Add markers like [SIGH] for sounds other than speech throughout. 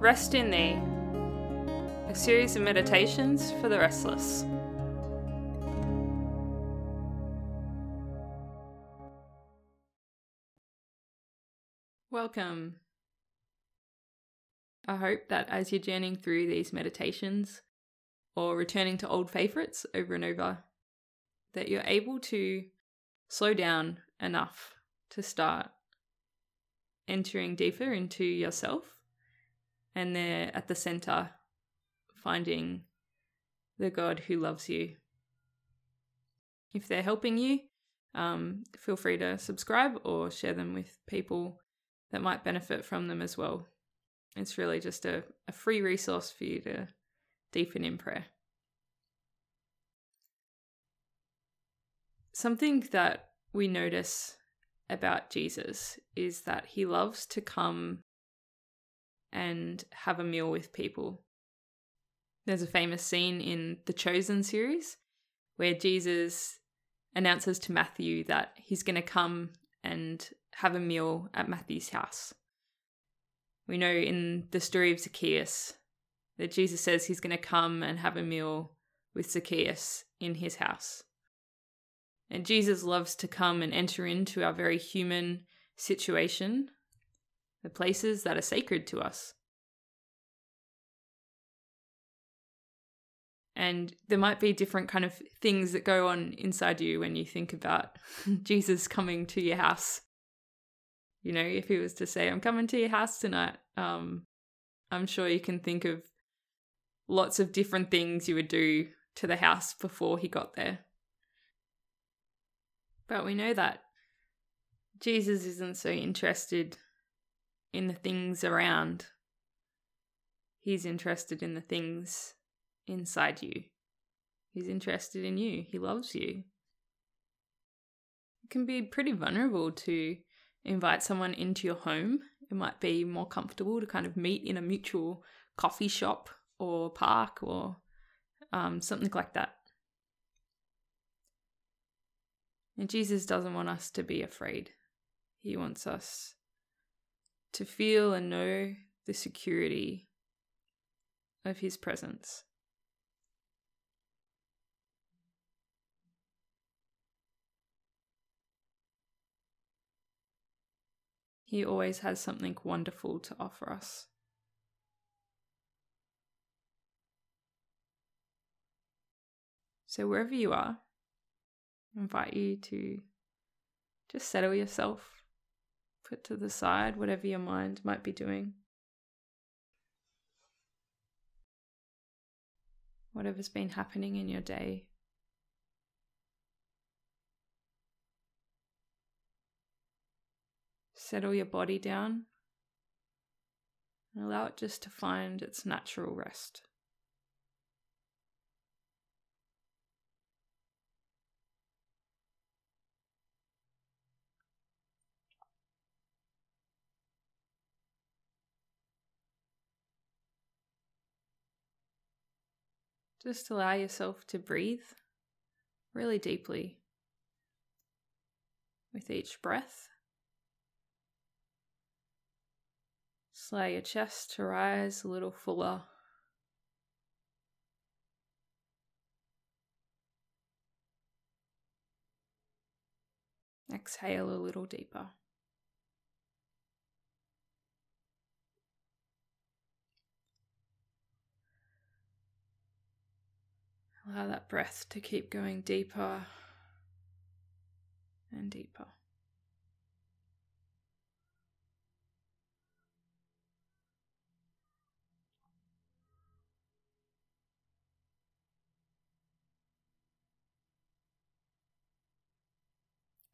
Rest in Thee, a series of meditations for the restless. Welcome. I hope that as you're journeying through these meditations or returning to old favorites over and over, that you're able to slow down enough to start entering deeper into yourself and they're at the center finding the God who loves you. If they're helping you, um, feel free to subscribe or share them with people that might benefit from them as well. It's really just a, a free resource for you to deepen in prayer. Something that we notice about Jesus is that he loves to come and have a meal with people. There's a famous scene in the Chosen series where Jesus announces to Matthew that he's going to come and have a meal at Matthew's house. We know in the story of Zacchaeus that Jesus says he's going to come and have a meal with Zacchaeus in his house. And Jesus loves to come and enter into our very human situation, the places that are sacred to us. And there might be different kind of things that go on inside you when you think about [LAUGHS] Jesus coming to your house. You know, if he was to say, I'm coming to your house tonight, um, I'm sure you can think of lots of different things you would do to the house before he got there. But we know that Jesus isn't so interested in the things around, he's interested in the things inside you. He's interested in you, he loves you. It can be pretty vulnerable to invite someone into your home. It might be more comfortable to kind of meet in a mutual coffee shop or park or um, something like that. And Jesus doesn't want us to be afraid. He wants us to feel and know the security of His presence. He always has something wonderful to offer us. So, wherever you are, I invite you to just settle yourself, put to the side whatever your mind might be doing. Whatever's been happening in your day. Settle your body down and allow it just to find its natural rest. Just allow yourself to breathe really deeply with each breath. Just allow your chest to rise a little fuller. Exhale a little deeper. Allow that breath to keep going deeper and deeper.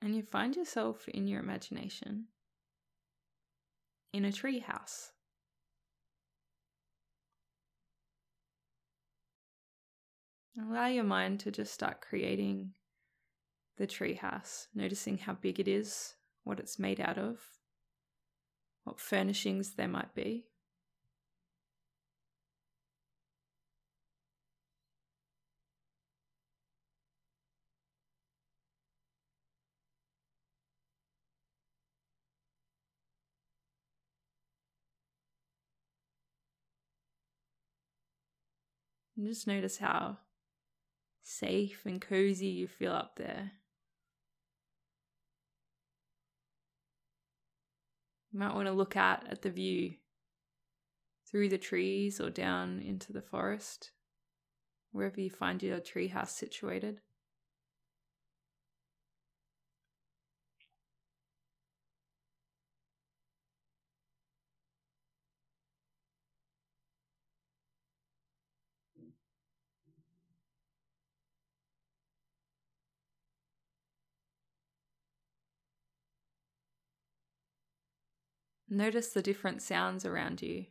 And you find yourself in your imagination in a tree Allow your mind to just start creating the treehouse, noticing how big it is, what it's made out of, what furnishings there might be. And just notice how safe and cozy you feel up there. You might want to look out at the view through the trees or down into the forest, wherever you find your treehouse situated. Notice the different sounds around you.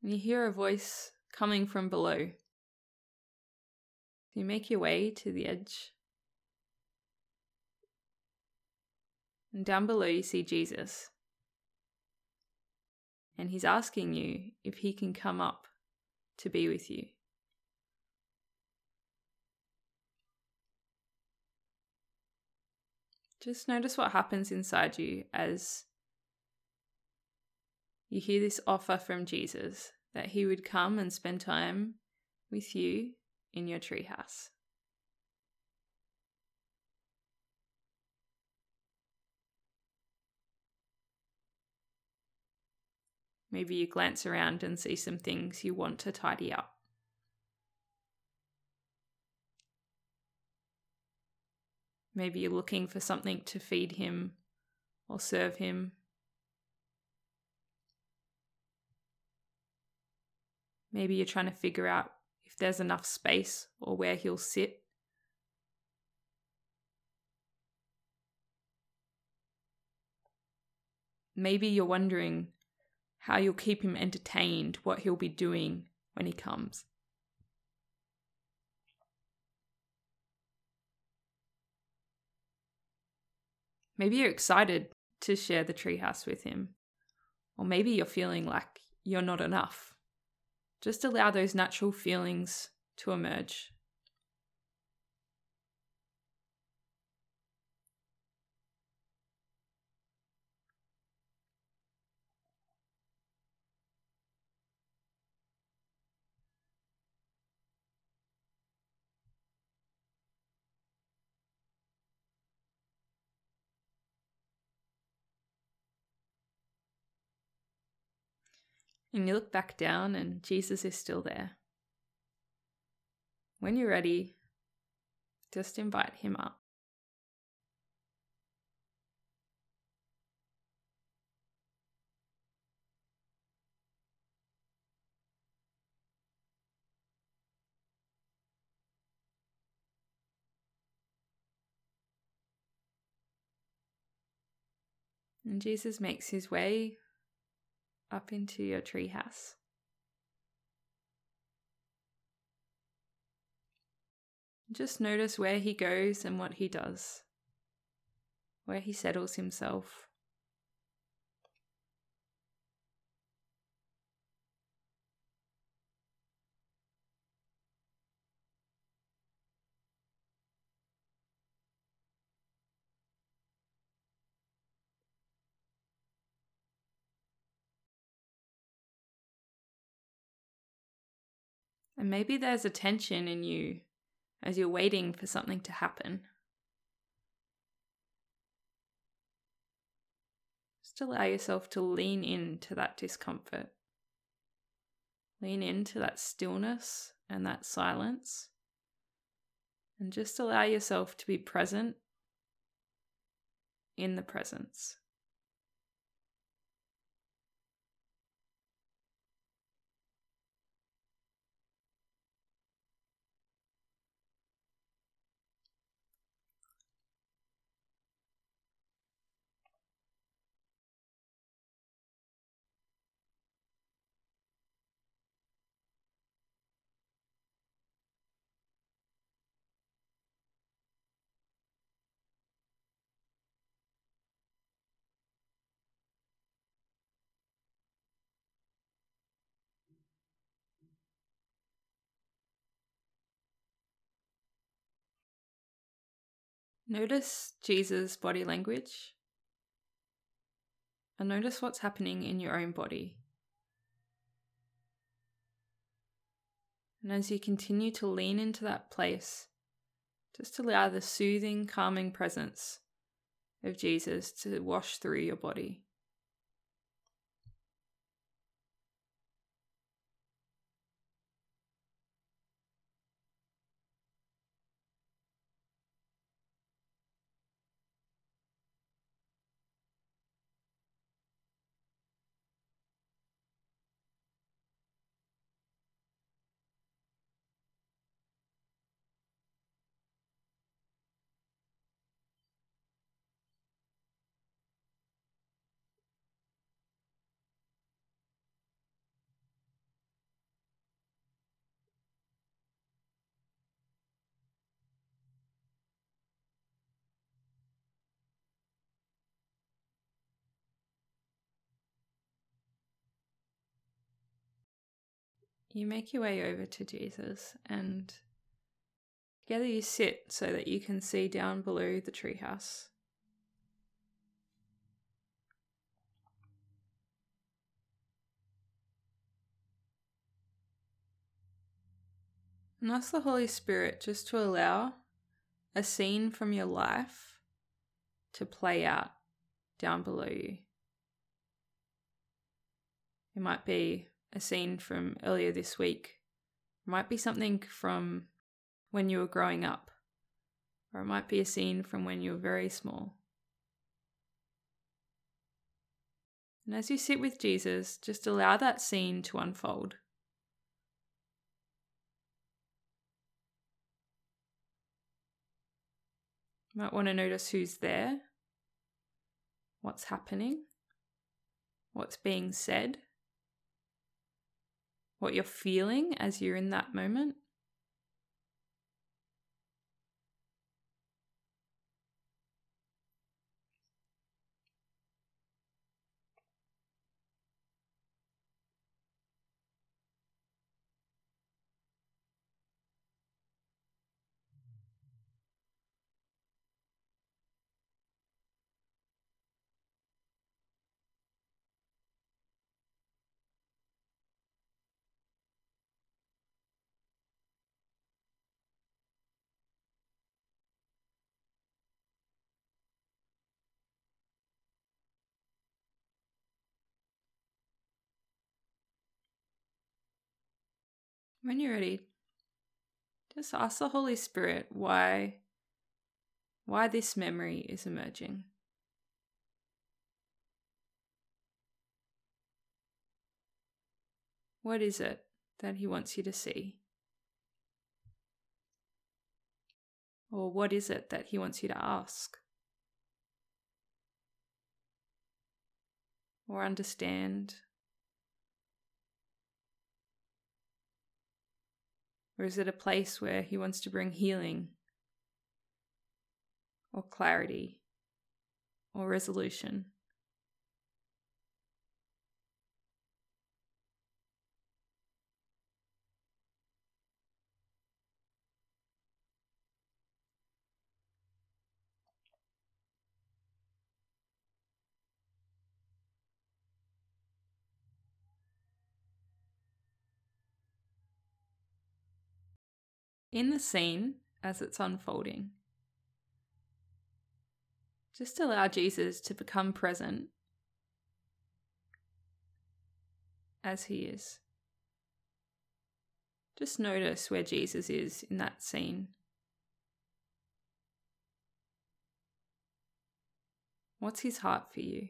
You hear a voice coming from below. You make your way to the edge And down below, you see Jesus. And he's asking you if he can come up to be with you. Just notice what happens inside you as you hear this offer from Jesus that he would come and spend time with you in your treehouse. Maybe you glance around and see some things you want to tidy up. Maybe you're looking for something to feed him or serve him. Maybe you're trying to figure out if there's enough space or where he'll sit. Maybe you're wondering how you'll keep him entertained, what he'll be doing when he comes. Maybe you're excited to share the treehouse with him, or maybe you're feeling like you're not enough. Just allow those natural feelings to emerge. And you look back down, and Jesus is still there. When you're ready, just invite him up. And Jesus makes his way up into your treehouse. Just notice where he goes and what he does, where he settles himself. And maybe there's a tension in you as you're waiting for something to happen. Just allow yourself to lean into that discomfort. Lean into that stillness and that silence. And just allow yourself to be present in the presence. Notice Jesus' body language and notice what's happening in your own body. And as you continue to lean into that place, just allow the soothing, calming presence of Jesus to wash through your body. You make your way over to Jesus and together you sit so that you can see down below the treehouse. And ask the Holy Spirit just to allow a scene from your life to play out down below you. It might be a scene from earlier this week. It might be something from when you were growing up, or it might be a scene from when you were very small. And as you sit with Jesus, just allow that scene to unfold. You might want to notice who's there, what's happening, what's being said what you're feeling as you're in that moment. When you're ready, just ask the Holy Spirit why why this memory is emerging. What is it that he wants you to see? Or what is it that he wants you to ask? Or understand Or is it a place where he wants to bring healing or clarity or resolution? In the scene as it's unfolding. Just allow Jesus to become present as he is. Just notice where Jesus is in that scene. What's his heart for you?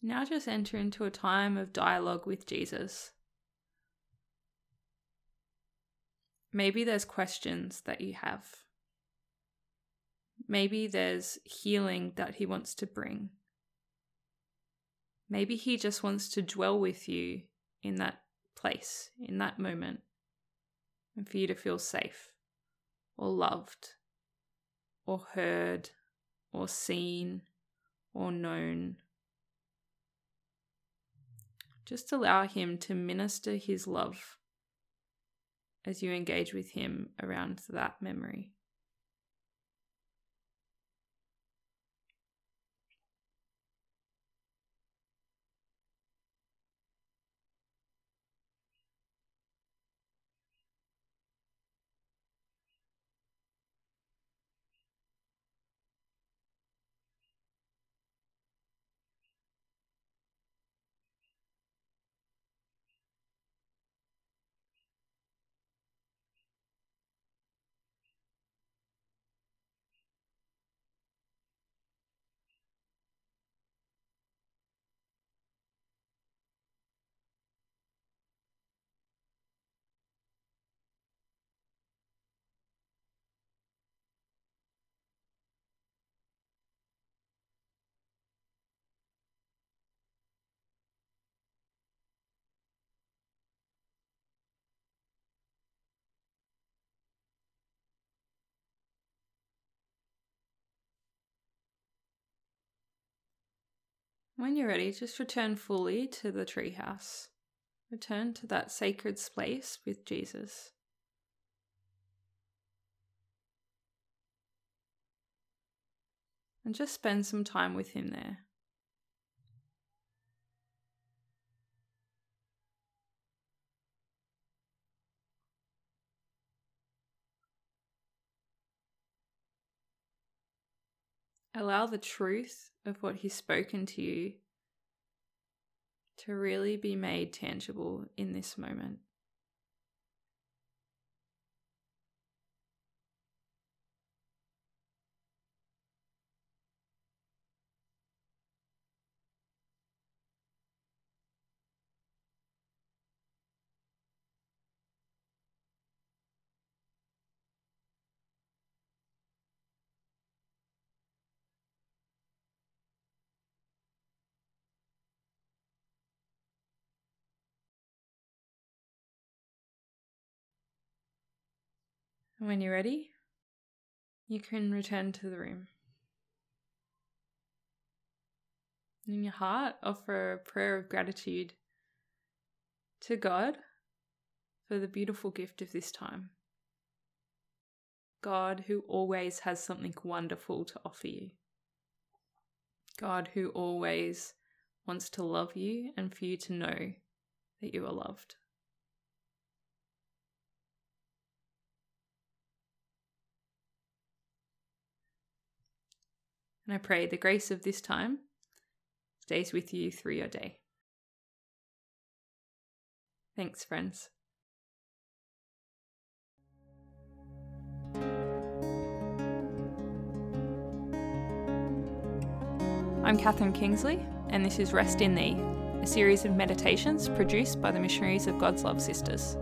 Now just enter into a time of dialogue with Jesus. Maybe there's questions that you have. Maybe there's healing that he wants to bring. Maybe he just wants to dwell with you in that place, in that moment, and for you to feel safe or loved or heard or seen or known. Just allow him to minister his love as you engage with him around that memory. When you're ready, just return fully to the treehouse. Return to that sacred space with Jesus. And just spend some time with Him there. Allow the truth of what He's spoken to you to really be made tangible in this moment. And when you're ready, you can return to the room. In your heart, offer a prayer of gratitude to God for the beautiful gift of this time. God who always has something wonderful to offer you. God who always wants to love you and for you to know that you are loved. And I pray the grace of this time stays with you through your day. Thanks, friends. I'm Catherine Kingsley, and this is Rest in Thee, a series of meditations produced by the Missionaries of God's Love Sisters.